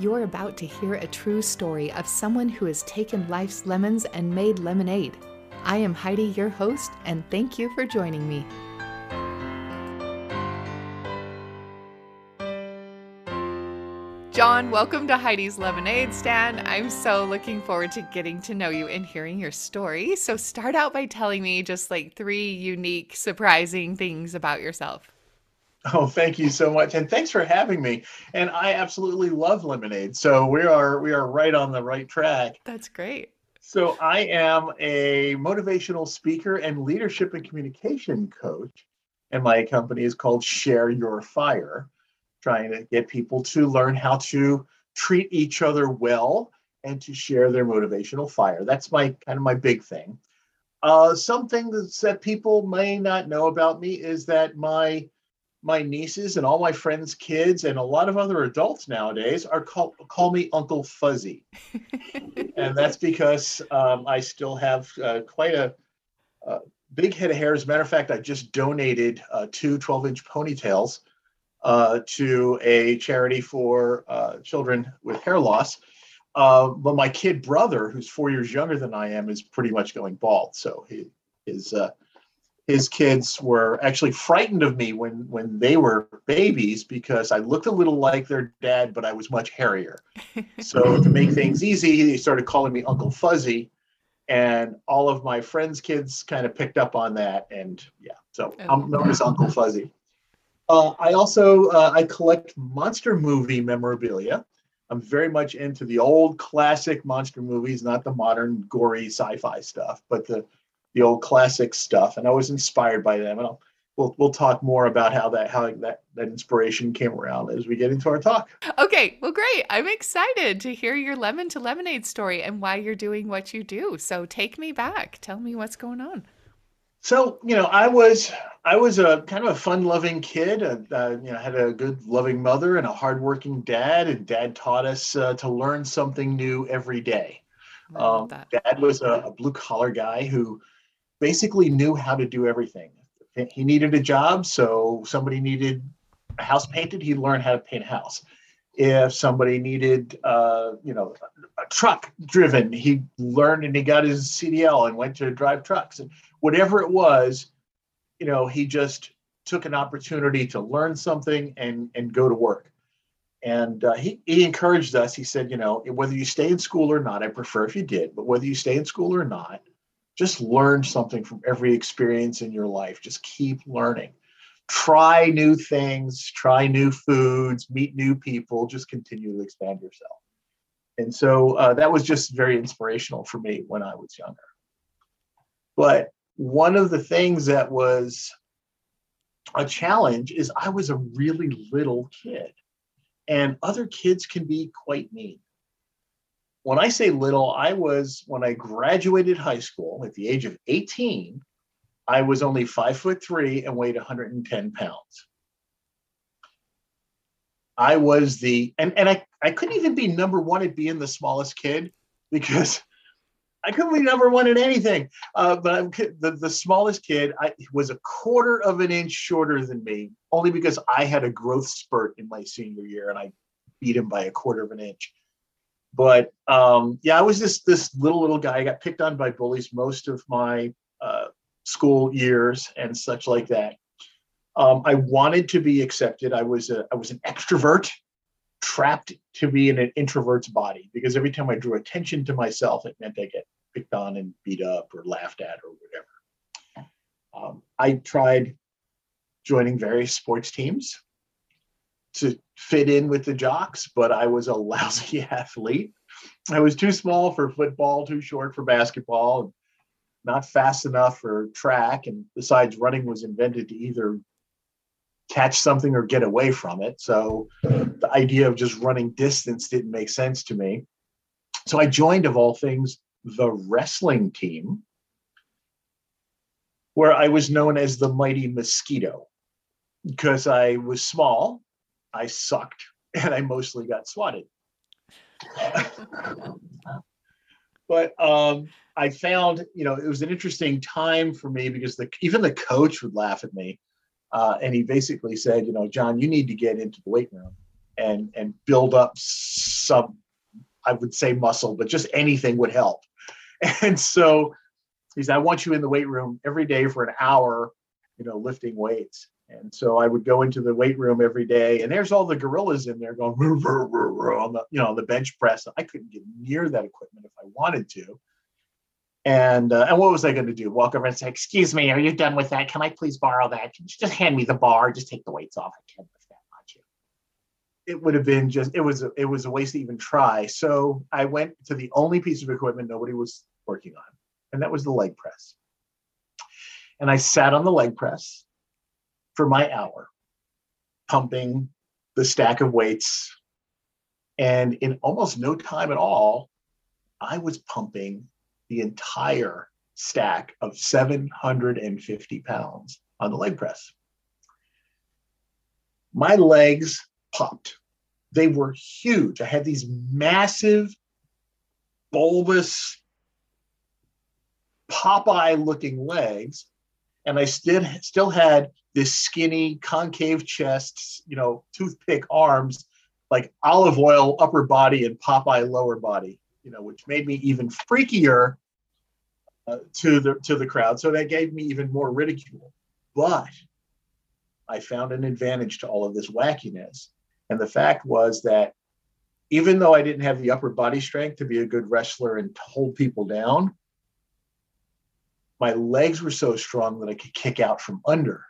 You're about to hear a true story of someone who has taken life's lemons and made lemonade. I am Heidi, your host, and thank you for joining me. John, welcome to Heidi's Lemonade Stand. I'm so looking forward to getting to know you and hearing your story. So, start out by telling me just like three unique, surprising things about yourself. Oh, thank you so much, and thanks for having me. And I absolutely love lemonade, so we are we are right on the right track. That's great. So I am a motivational speaker and leadership and communication coach, and my company is called Share Your Fire, trying to get people to learn how to treat each other well and to share their motivational fire. That's my kind of my big thing. Uh, something that people may not know about me is that my my nieces and all my friends' kids and a lot of other adults nowadays are call call me Uncle Fuzzy, and that's because um, I still have uh, quite a, a, big head of hair. As a matter of fact, I just donated uh, two 12-inch ponytails uh, to a charity for uh, children with hair loss. Uh, but my kid brother, who's four years younger than I am, is pretty much going bald. So he, his uh, his kids were actually frightened of me when when they were babies because I looked a little like their dad, but I was much hairier. so to make things easy, they started calling me Uncle Fuzzy, and all of my friends' kids kind of picked up on that, and yeah, so oh. I'm known as Uncle Fuzzy. Uh, I also uh, I collect monster movie memorabilia. I'm very much into the old classic monster movies, not the modern gory sci-fi stuff, but the the old classic stuff, and I was inspired by them. And I'll, we'll we'll talk more about how that how that that inspiration came around as we get into our talk. Okay, well, great. I'm excited to hear your lemon to lemonade story and why you're doing what you do. So take me back. Tell me what's going on. So you know, I was I was a kind of a fun-loving kid. Uh, uh, you know, had a good, loving mother and a hardworking dad, and dad taught us uh, to learn something new every day. Um, dad was a, a blue-collar guy who basically knew how to do everything. He needed a job, so somebody needed a house painted, he learned how to paint a house. If somebody needed, uh, you know, a truck driven, he learned and he got his CDL and went to drive trucks. And whatever it was, you know, he just took an opportunity to learn something and and go to work. And uh, he, he encouraged us. He said, you know, whether you stay in school or not, I prefer if you did, but whether you stay in school or not, just learn something from every experience in your life. Just keep learning. Try new things, try new foods, meet new people, just continue to expand yourself. And so uh, that was just very inspirational for me when I was younger. But one of the things that was a challenge is I was a really little kid, and other kids can be quite mean when I say little, I was when I graduated high school at the age of 18, I was only five foot three and weighed 110 pounds. I was the and and I I couldn't even be number one at being the smallest kid because I couldn't be number one in anything. Uh, but I'm, the the smallest kid I was a quarter of an inch shorter than me, only because I had a growth spurt in my senior year and I beat him by a quarter of an inch. But um, yeah, I was this this little little guy. I got picked on by bullies most of my uh, school years and such like that. Um, I wanted to be accepted. I was a I was an extrovert, trapped to be in an introvert's body because every time I drew attention to myself, it meant I get picked on and beat up or laughed at or whatever. Um, I tried joining various sports teams to fit in with the jocks, but I was a lousy athlete. I was too small for football, too short for basketball, not fast enough for track. And besides, running was invented to either catch something or get away from it. So the idea of just running distance didn't make sense to me. So I joined, of all things, the wrestling team, where I was known as the Mighty Mosquito because I was small I sucked and I mostly got swatted. but um, I found, you know, it was an interesting time for me because the even the coach would laugh at me, uh, and he basically said, you know, John, you need to get into the weight room and and build up some I would say muscle, but just anything would help. And so he said, I want you in the weight room every day for an hour, you know, lifting weights. And so I would go into the weight room every day, and there's all the gorillas in there going roo, roo, on the you know the bench press. I couldn't get near that equipment if I wanted to. And uh, and what was I going to do? Walk over and say, "Excuse me, are you done with that? Can I please borrow that? Can you just hand me the bar? Just take the weights off. I can't lift that much." It would have been just it was a, it was a waste to even try. So I went to the only piece of equipment nobody was working on, and that was the leg press. And I sat on the leg press for my hour, pumping the stack of weights. And in almost no time at all, I was pumping the entire stack of 750 pounds on the leg press. My legs popped. They were huge. I had these massive, bulbous, Popeye looking legs. And I still, still had this skinny concave chest, you know, toothpick arms, like Olive Oyl upper body and Popeye lower body, you know, which made me even freakier uh, to the to the crowd. So that gave me even more ridicule. But I found an advantage to all of this wackiness, and the fact was that even though I didn't have the upper body strength to be a good wrestler and hold people down, my legs were so strong that I could kick out from under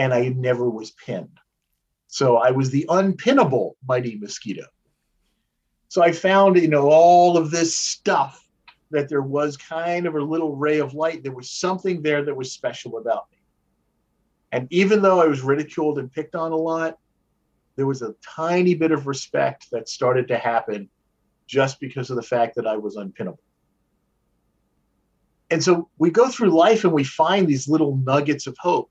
and I never was pinned. So I was the unpinnable mighty mosquito. So I found, you know, all of this stuff that there was kind of a little ray of light. There was something there that was special about me. And even though I was ridiculed and picked on a lot, there was a tiny bit of respect that started to happen just because of the fact that I was unpinnable. And so we go through life and we find these little nuggets of hope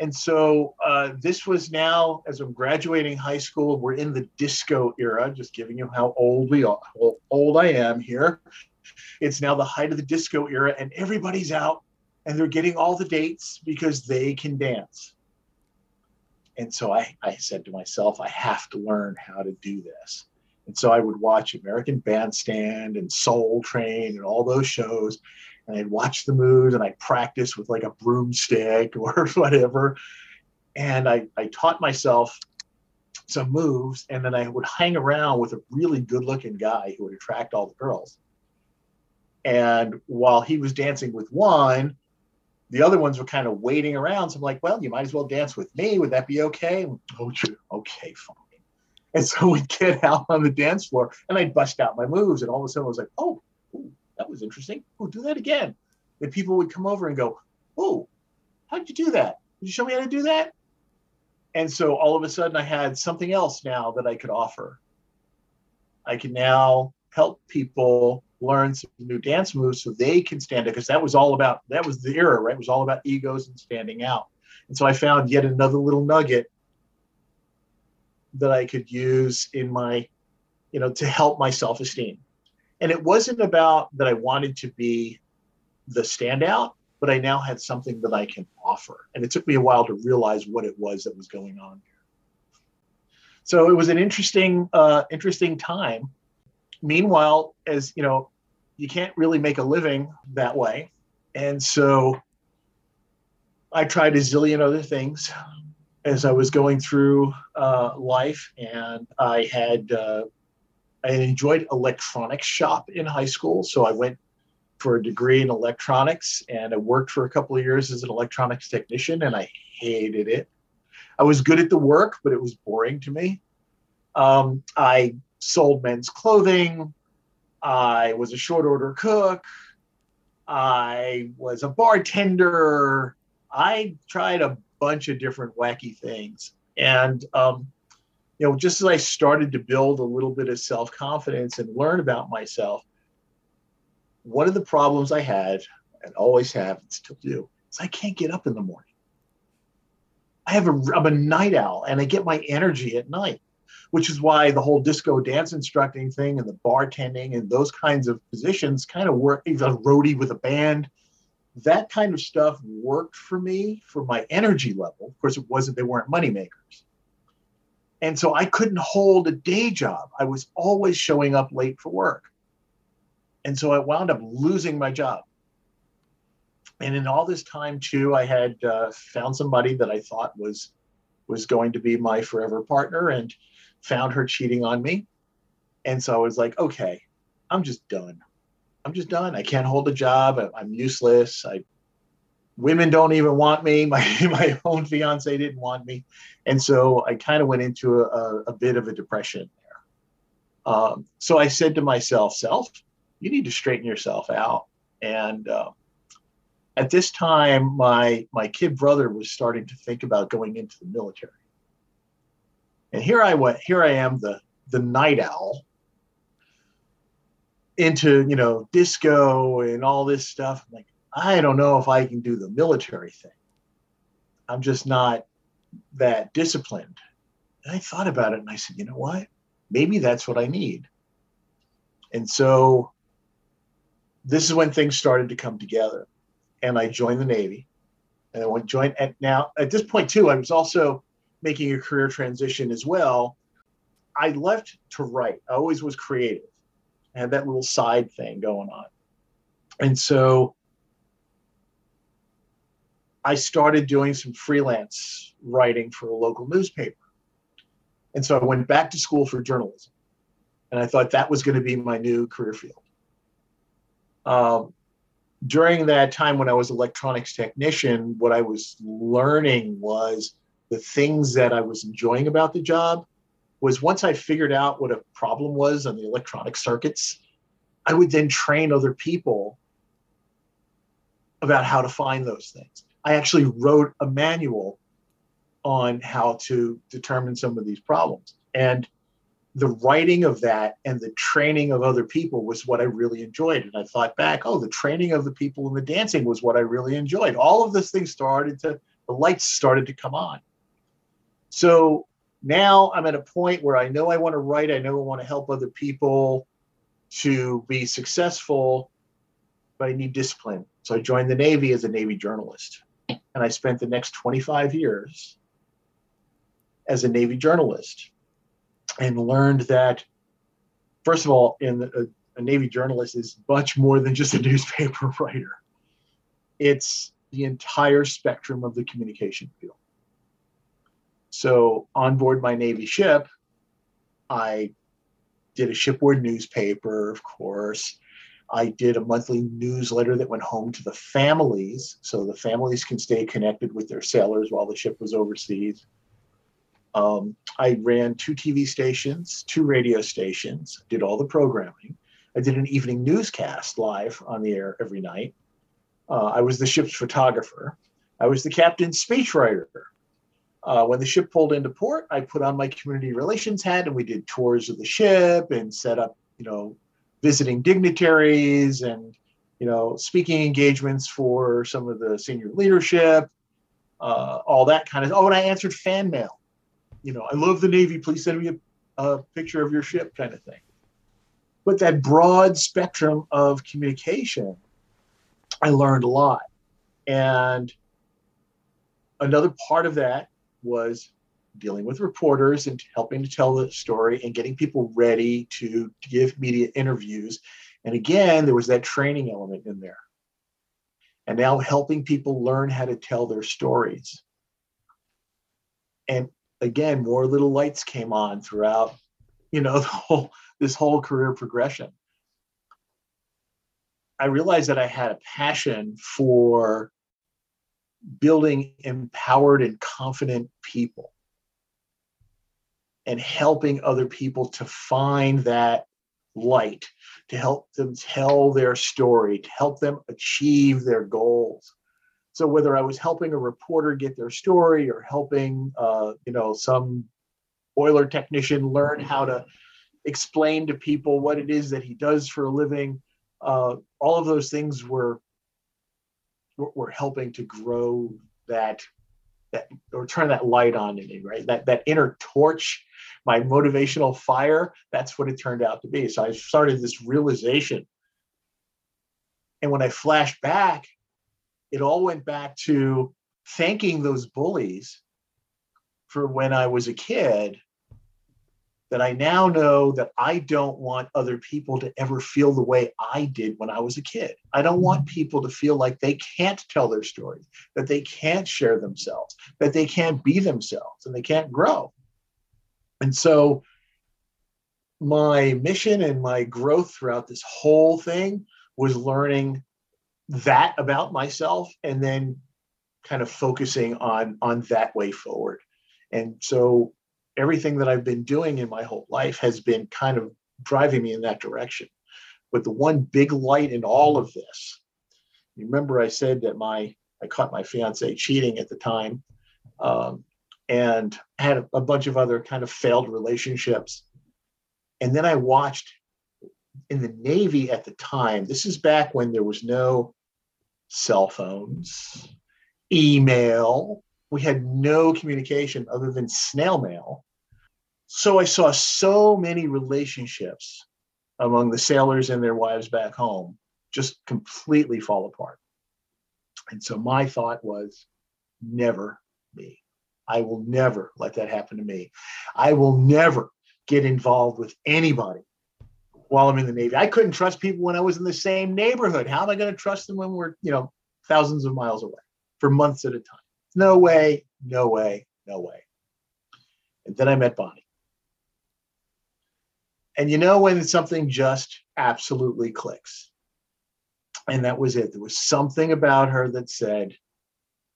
and so uh, this was now, as I'm graduating high school, we're in the disco era, just giving you how old we are, how old I am here. It's now the height of the disco era, and everybody's out and they're getting all the dates because they can dance. And so I, I said to myself, I have to learn how to do this. And so I would watch American Bandstand and Soul Train and all those shows and I'd watch the moves and I'd practice with like a broomstick or whatever. And I, I taught myself some moves and then I would hang around with a really good looking guy who would attract all the girls. And while he was dancing with one, the other ones were kind of waiting around. So I'm like, well, you might as well dance with me. Would that be okay? Oh, okay, fine. And so we'd get out on the dance floor and I'd bust out my moves. And all of a sudden I was like, oh, that was interesting. Oh, do that again. And people would come over and go, oh, how'd you do that? Did you show me how to do that? And so all of a sudden I had something else now that I could offer. I can now help people learn some new dance moves so they can stand out because that was all about that was the era, right? It was all about egos and standing out. And so I found yet another little nugget that I could use in my, you know, to help my self-esteem and it wasn't about that I wanted to be the standout, but I now had something that I can offer. And it took me a while to realize what it was that was going on here. So it was an interesting, uh, interesting time. Meanwhile, as you know, you can't really make a living that way, and so I tried a zillion other things as I was going through uh, life, and I had uh, I enjoyed electronics shop in high school, so I went for a degree in electronics and I worked for a couple of years as an electronics technician and I hated it. I was good at the work, but it was boring to me. Um, I sold men's clothing. I was a short order cook. I was a bartender. I tried a bunch of different wacky things. And um, you know, just as I started to build a little bit of self confidence and learn about myself, one of the problems I had and always have and still do is I can't get up in the morning. I have a I'm a night owl and I get my energy at night, which is why the whole disco dance instructing thing and the bartending and those kinds of positions kind of work. A roadie with a band, that kind of stuff worked for me for my energy level. Of course, it wasn't; they weren't money makers And so I couldn't hold a day job. I was always showing up late for work. And so I wound up losing my job. And in all this time, too, I had uh, found somebody that I thought was was going to be my forever partner, and found her cheating on me. And so I was like, okay, I'm just done. I'm just done. I can't hold a job. I'm useless. I women don't even want me. My my own fiance didn't want me, and so I kind of went into a, a, bit of a depression there. Um, so I said to myself, "Self, you need to straighten yourself out." And uh, at this time, my my kid brother was starting to think about going into the military, and here I went. Here I am, the the night owl, into you know disco and all this stuff. I'm like, I don't know if I can do the military thing. I'm just not that disciplined. And I thought about it and I said, you know what? Maybe that's what I need. And so this is when things started to come together. And I joined the Navy. And I went join and now at this point too, I was also making a career transition as well. I left to write. I always was creative. I had that little side thing going on. And so I started doing some freelance writing for a local newspaper. And so I went back to school for journalism. And I thought that was going to be my new career field. Um, during that time when I was electronics technician, what I was learning was the things that I was enjoying about the job was once I figured out what a problem was on the electronic circuits, I would then train other people about how to find those things. I actually wrote a manual on how to determine some of these problems. And the writing of that and the training of other people was what I really enjoyed. And I thought back, oh, the training of the people and the dancing was what I really enjoyed. All of this thing started to, the lights started to come on. So now I'm at a point where I know I want to write, I know I want to help other people to be successful, but I need discipline. So I joined the Navy as a Navy journalist and I spent the next 25 years as a Navy journalist and learned that, first of all, in a, a Navy journalist is much more than just a newspaper writer. It's the entire spectrum of the communication field. So, on board my Navy ship, I did a shipboard newspaper, of course. I did a monthly newsletter that went home to the families so the families can stay connected with their sailors while the ship was overseas. Um, I ran two TV stations, two radio stations, did all the programming. I did an evening newscast live on the air every night. Uh, I was the ship's photographer. I was the captain's speechwriter. Uh, when the ship pulled into port, I put on my community relations hat and we did tours of the ship and set up, you know, visiting dignitaries and you know speaking engagements for some of the senior leadership uh, all that kind of oh and i answered fan mail. You know i love the navy please send me a, a picture of your ship kind of thing. But that broad spectrum of communication i learned a lot. And another part of that was dealing with reporters and helping to tell the story and getting people ready to, give media interviews. And again, there was that training element in there. And now helping people learn how to tell their stories. And again, more little lights came on throughout, you know, the whole this whole career progression. I realized that I had a passion for building empowered and confident people and helping other people to find that light, to help them tell their story, to help them achieve their goals. So whether I was helping a reporter get their story or helping, uh, you know, some oiler technician learn how to explain to people what it is that he does for a living, uh, all of those things were were helping to grow that that or turn that light on in me, right? That that inner torch, my motivational fire, that's what it turned out to be. So I started this realization. And when I flashed back, it all went back to thanking those bullies for when I was a kid that I now know that I don't want other people to ever feel the way I did when I was a kid. I don't want mm-hmm. people to feel like they can't tell their story, that they can't share themselves, that they can't be themselves and they can't grow. And so my mission and my growth throughout this whole thing was learning that about myself and then kind of focusing on on that way forward. And so everything that i've been doing in my whole life has been kind of driving me in that direction. But the one big light in all of this you remember i said that my i caught my fiance cheating at the time um, and had a, bunch of other kind of failed relationships and then i watched in the navy at the time this is back when there was no cell phones email. We had no communication other than snail mail. So I saw so many relationships among the sailors and their wives back home just completely fall apart. And so my thought was never me. I will never let that happen to me. I will never get involved with anybody while I'm in the Navy. I couldn't trust people when I was in the same neighborhood. How am I going to trust them when we're, you know, thousands of miles away? for months at a time. No way, no way, no way. And then I met Bonnie. And you know when something just absolutely clicks. And that was it. There was something about her that said,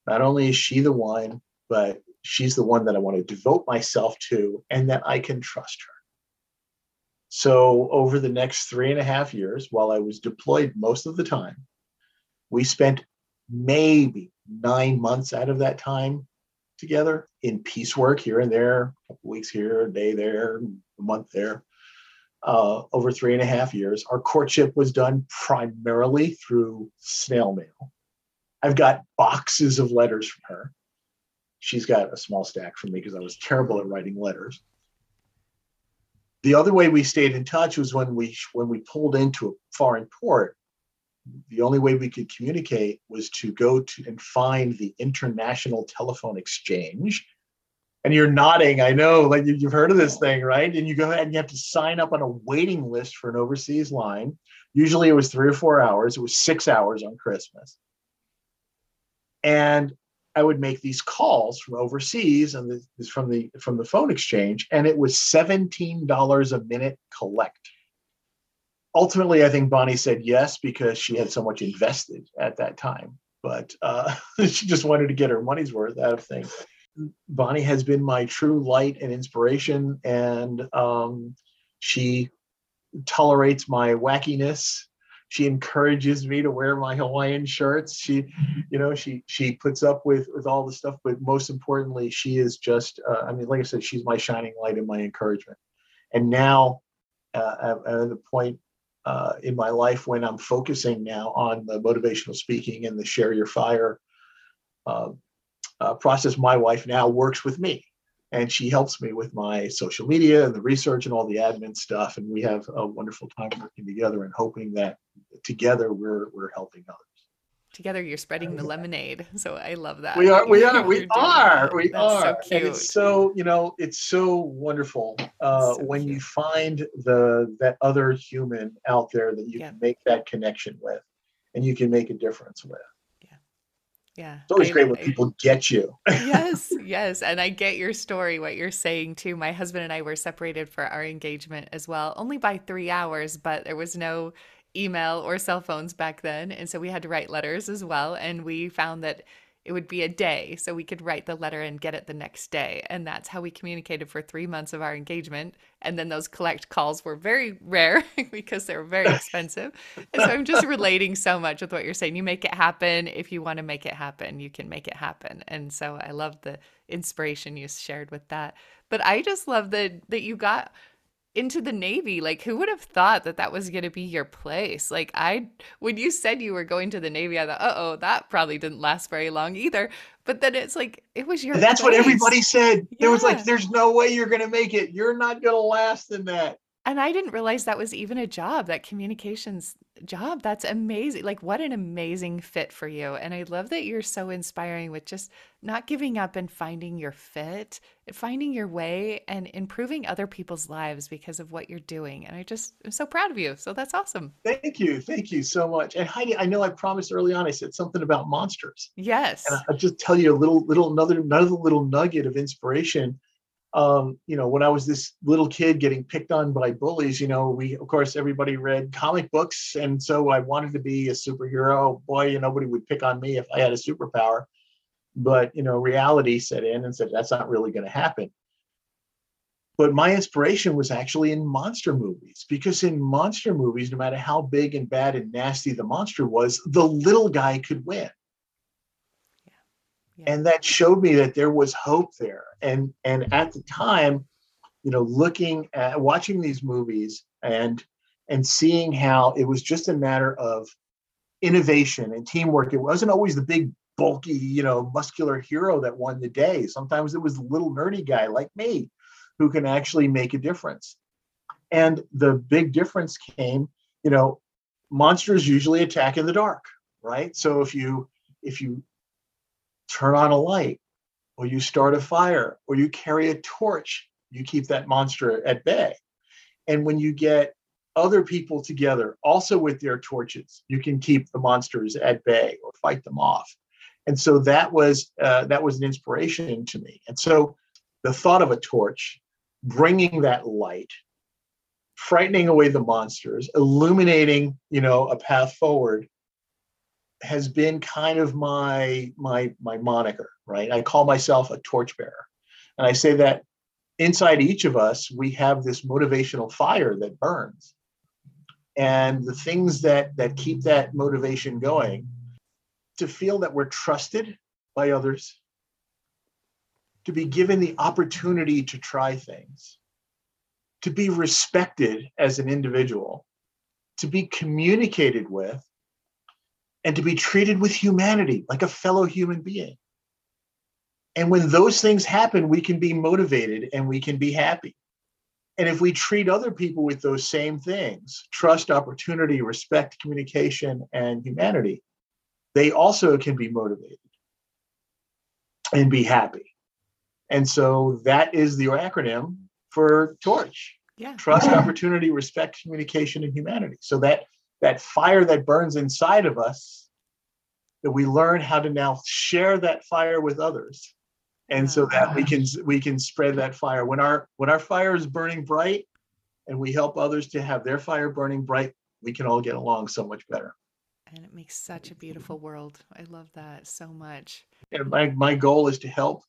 not only is she the one, but she's the one that I want to devote myself to and that I can trust her. So, over the next three and a half years, while I was deployed most of the time, we spent maybe nine months out of that time together in piecework here and there, a couple weeks here, a day there, a month there. Uh, over three and a half years. Our courtship was done primarily through snail mail. I've got boxes of letters from her. She's got a small stack from me because I was terrible at writing letters. The other way we stayed in touch was when we when we pulled into a foreign port the only way we could communicate was to go to and find the International Telephone Exchange. And you're nodding, I know, like you've heard of this thing, right? And you go ahead and you have to sign up on a waiting list for an overseas line. Usually it was three or four hours, it was six hours on Christmas. And I would make these calls from overseas and this from the from the phone exchange, and it was $17 a minute collect ultimately, I think Bonnie said yes because she had so much invested at that time. But uh, she just wanted to get her money's worth out of things. Bonnie has been my true light and inspiration, and um, she tolerates my wackiness. She encourages me to wear my Hawaiian shirts. She, you know, she she puts up with with all the stuff. But most importantly, she is just. Uh, I mean, like I said, she's my shining light and my encouragement. And now, uh, at the point uh, in my life when I'm focusing now on the motivational speaking and the share your fire uh, uh, process. My wife now works with me and she helps me with my social media and the research and all the admin stuff. And we have a wonderful time working together and hoping that together we're, we're helping others together you're spreading the lemonade so i love that we are we are we are we That's are so cute. and it's so you know it's so wonderful uh, so when cute. you find the that other human out there that you yeah. can make that connection with and you can make a difference with yeah it's always I, great when people get you yes yes and i get your story what you're saying too my husband and i were separated for our engagement as well only by three hours but there was no email or cell phones back then. And so we had to write letters as well. And we found that it would be a day. So we could write the letter and get it the next day. And that's how we communicated for three months of our engagement. And then those collect calls were very rare because they were very expensive. and so I'm just relating so much with what you're saying. You make it happen. If you want to make it happen, you can make it happen. And so I love the inspiration you shared with that. But I just love that that you got into the Navy. Like, who would have thought that that was going to be your place? Like, I, when you said you were going to the Navy, I thought, uh oh, that probably didn't last very long either. But then it's like, it was your That's place. what everybody said. Yeah. There was like, there's no way you're going to make it. You're not going to last in that. And I didn't realize that was even a job, that communications job. That's amazing. Like, what an amazing fit for you. And I love that you're so inspiring with just not giving up and finding your fit, finding your way, and improving other people's lives because of what you're doing. And I just am so proud of you. So that's awesome. Thank you. Thank you so much. And Heidi, I know I promised early on, I said something about monsters. Yes. And I'll just tell you a little, little, another, another little nugget of inspiration um, you know, when I was this little kid getting picked on by bullies, you know, we, of course, everybody read comic books. And so I wanted to be a superhero. Boy, you know, nobody would pick on me if I had a superpower. But, you know, reality set in and said, that's not really going to happen. But my inspiration was actually in monster movies because in monster movies, no matter how big and bad and nasty the monster was, the little guy could win and that showed me that there was hope there. And and mm-hmm. at the time you know looking at watching these movies and and seeing how it was just a matter of innovation and teamwork. It wasn't always the big bulky you know muscular hero that won the day. Sometimes it was the little nerdy guy like me who can actually make a difference. And the big difference came you know monsters usually attack in the dark right? So if you if you turn on a light or you start a fire or you carry a torch, you keep that monster at bay. And when you get other people together, also with their torches, you can keep the monsters at bay or fight them off. And so that was uh, that was an inspiration to me. And so the thought of a torch, bringing that light, frightening away the monsters, illuminating, you know, a path forward, has been kind of my my my moniker, right? I call myself a torchbearer. And I say that inside each of us, we have this motivational fire that burns. And the things that that keep that motivation going, to feel that we're trusted by others, to be given the opportunity to try things, to be respected as an individual, to be communicated with, and to be treated with humanity like a fellow human being. And when those things happen, we can be motivated and we can be happy. And if we treat other people with those same things trust, opportunity, respect, communication, and humanity they also can be motivated and be happy. And so that is the acronym for TORCH. Yeah. Trust, opportunity, respect, communication, and humanity. So that that fire that burns inside of us that we learn how to now share that fire with others. And so that we can we can spread that fire. When our when our fire is burning bright and we help others to have their fire burning bright we can all get along so much better. And it makes such a beautiful world. I love that so much. And my, my goal is to help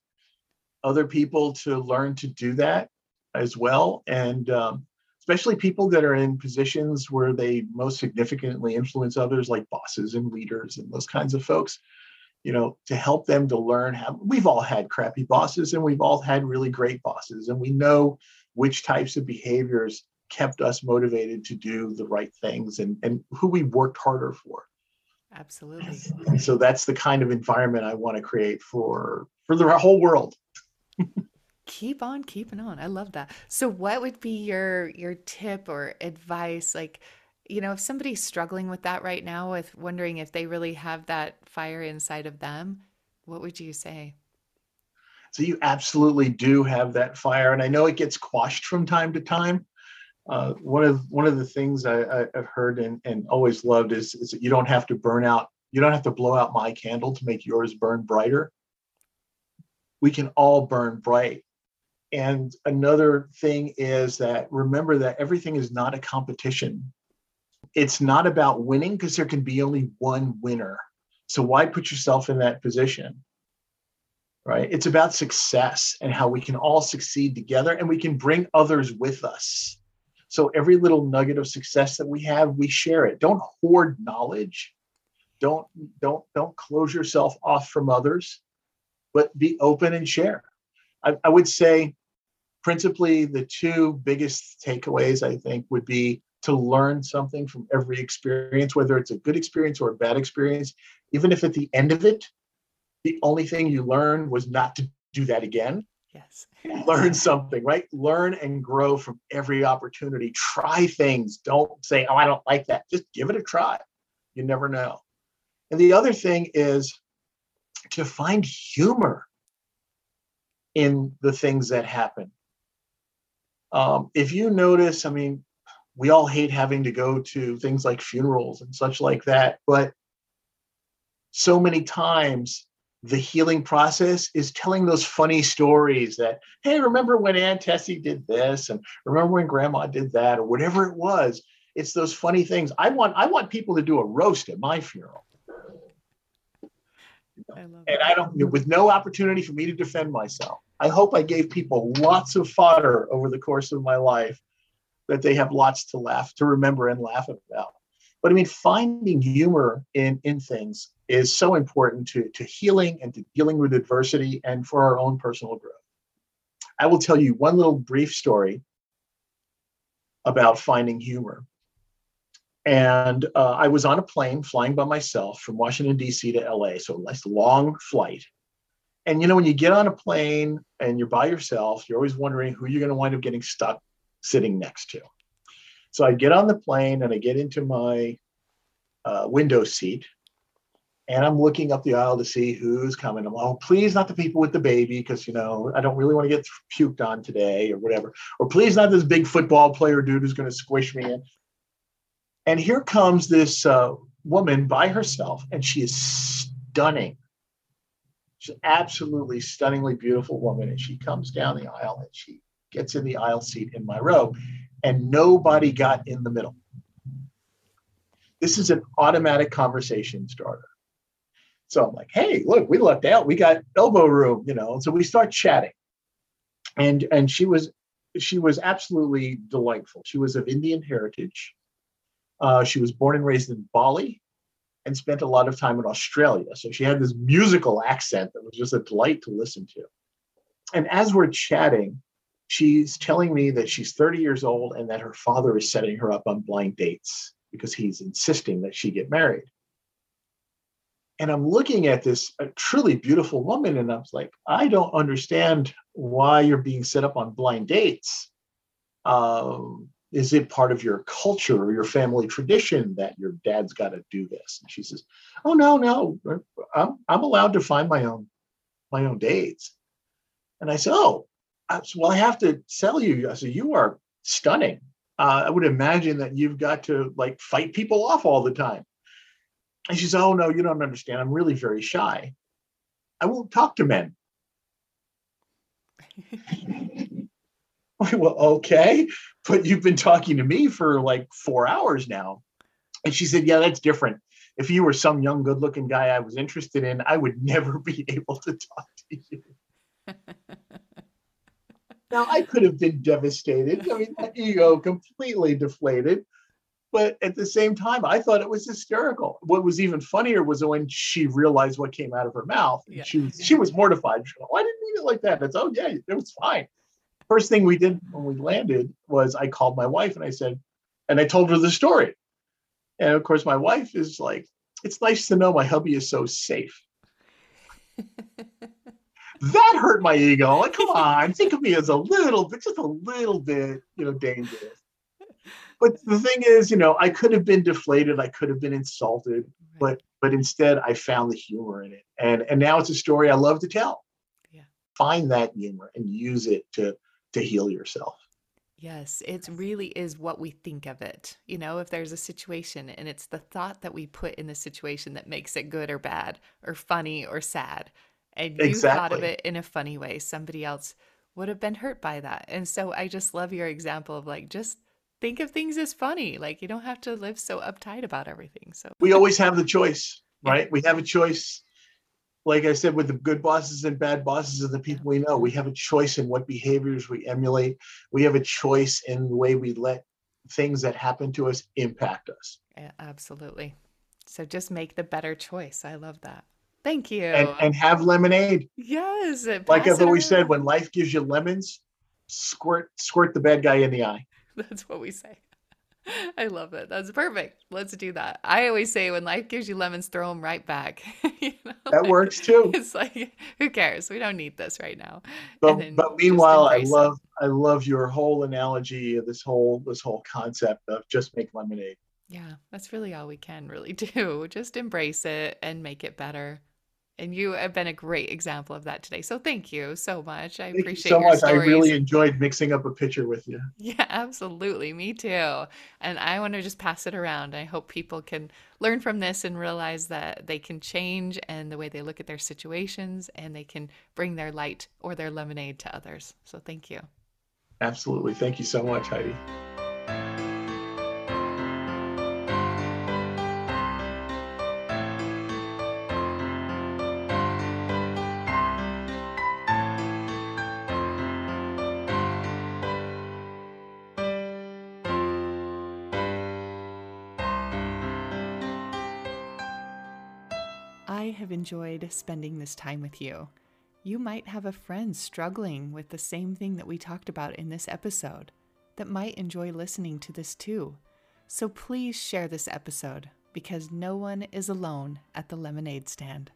other people to learn to do that as well. And um, especially people that are in positions where they most significantly influence others, like bosses and leaders and those kinds of folks, you know, to help them to learn how we've all had crappy bosses and we've all had really great bosses, and we know which types of behaviors kept us motivated to do the right things and, and who we worked harder for. Absolutely. And so that's the kind of environment I want to create for for the whole world. keep on keeping on. I love that. So what would be your your tip or advice like you know if somebody's struggling with that right now with wondering if they really have that fire inside of them, what would you say? So you absolutely do have that fire and I know it gets quashed from time to time. Uh, one of one of the things I, have heard and, and always loved is, is that you don't have to burn out, you don't have to blow out my candle to make yours burn brighter. We can all burn bright and another thing is that remember that everything is not a competition. It's not about winning because there can be only one winner. So why put yourself in that position? Right? It's about success and how we can all succeed together and we can bring others with us. So every little nugget of success that we have, we share it. Don't hoard knowledge. Don't don't don't close yourself off from others, but be open and share. I, I would say principally the two biggest takeaways i think would be to learn something from every experience whether it's a good experience or a bad experience even if at the end of it the only thing you learned was not to do that again Yes. Learn something, right? Learn and grow from every opportunity. Try things. Don't say, oh, I don't like that. Just give it a try. You never know. And the other thing is to find humor in the things that happen. Um, if you notice, I mean, we all hate having to go to things like funerals and such like that, but so many times the healing process is telling those funny stories that, hey, remember when Aunt Tessie did this, and remember when Grandma did that, or whatever it was. It's those funny things. I want I want people to do a roast at my funeral. I and that. I don't with no opportunity for me to defend myself. I hope I gave people lots of fodder over the course of my life that they have lots to laugh, to remember and laugh about. But I mean, finding humor in in things is so important to, to healing and to dealing with adversity and for our own personal growth. I will tell you one little brief story about finding humor. And uh, I was on a plane flying by myself from Washington, D.C. to LA. So a nice long flight. And you know, when you get on a plane and you're by yourself, you're always wondering who you're going to wind up getting stuck sitting next to. So I get on the plane and I get into my uh, window seat and I'm looking up the aisle to see who's coming. I'm like, oh, please not the people with the baby, because you know I don't really want to get puked on today or whatever. Or please not this big football player dude who's going to squish me in. And here comes this uh, woman by herself, and she is stunning. She's absolutely stunningly beautiful woman, and she comes down the aisle and she gets in the aisle seat in my row, and nobody got in the middle. This is an automatic conversation starter so I'm like, hey, look, we lucked out. We got elbow room, you know. So we start chatting. And and she was she was absolutely delightful. She was of Indian heritage. Uh, she was born and raised in Bali and spent a lot of time in Australia. So she had this musical accent that was just a delight to listen to. And as we're chatting, she's telling me that she's 30 years old and that her father is setting her up on blind dates because he's insisting that she get married and I'm looking at this truly beautiful woman, and I'm like, I don't understand why you're being set up on blind dates. Um, is it part of your culture or your family tradition that your dad's got to do this? And she says, Oh no, no, I'm I'm allowed to find my own my own dates. And I said, Oh, I said, well, I have to tell you. I said, you are stunning. Uh, I would imagine that you've got to like fight people off all the time. And she says, Oh, no, you don't understand. I'm really very shy. I won't talk to men. well, okay. But you've been talking to me for like four hours now. And she said, Yeah, that's different. If you were some young, good looking guy I was interested in, I would never be able to talk to you. now, I could have been devastated. I mean, that ego completely deflated but at the same time, I thought it was hysterical. What was even funnier was when she realized what came out of her mouth. Yeah. She was she was mortified. She went, oh, I didn't mean it like that. It's oh yeah, it was fine. First thing we did when we landed was I called my wife and I said, and I told her the story. And of course, my wife is like, it's nice to know my hubby is so safe. that hurt my ego. Like, come on, think of me as a little bit, just a little bit, you know, dangerous but the thing is, you know, I could have been deflated, I could have been insulted, but but instead I found the humor in it. And and now it's a story I love to tell. Yeah. Find that humor and use it to to heal yourself. Yes, it really is what we think of it. You know, if there's a situation and it's the thought that we put in the situation that makes it good or bad or funny or sad. And you exactly. thought of it in a funny way, somebody else would have been hurt by that. And so I just love your example of like just think of things as funny. Like you don't have to live so uptight about everything. So we always have the choice, right? We have a choice. Like I said, with the good bosses and bad bosses and the people we know, we have a choice in what behaviors we emulate. We have a choice in the way we let things that happen to us impact us. Yeah, absolutely. So just make the better choice. I love that. Thank you. And, and have lemonade. Yes. Like I've always said, when life gives you lemons, squirt squirt the bad guy in the eye. That's what we say. I love it. That's perfect. Let's do that. I always say when life gives you lemons, throw them right back. you know, that like, works too. It's like, who cares? We don't need this right now. But but meanwhile, I love I love your whole analogy of this whole this whole concept of just make lemonade. Yeah, that's really all we can really do. Just embrace it and make it better. And you have been a great example of that today. So thank you so much. I Thank appreciate you so much. stories. I really enjoyed mixing up a picture with you. Yeah, absolutely. Me too. And I want to just pass it around. I hope people can learn from this and realize that they can change and the way they look at their situations and they can bring their light or their lemonade to others. So thank you. Absolutely. Thank you so much, Heidi. Enjoyed spending this time with you. You might have a friend struggling with the same thing that we talked about in this episode that might enjoy listening to this too. So please share this episode because no one is alone at the lemonade stand.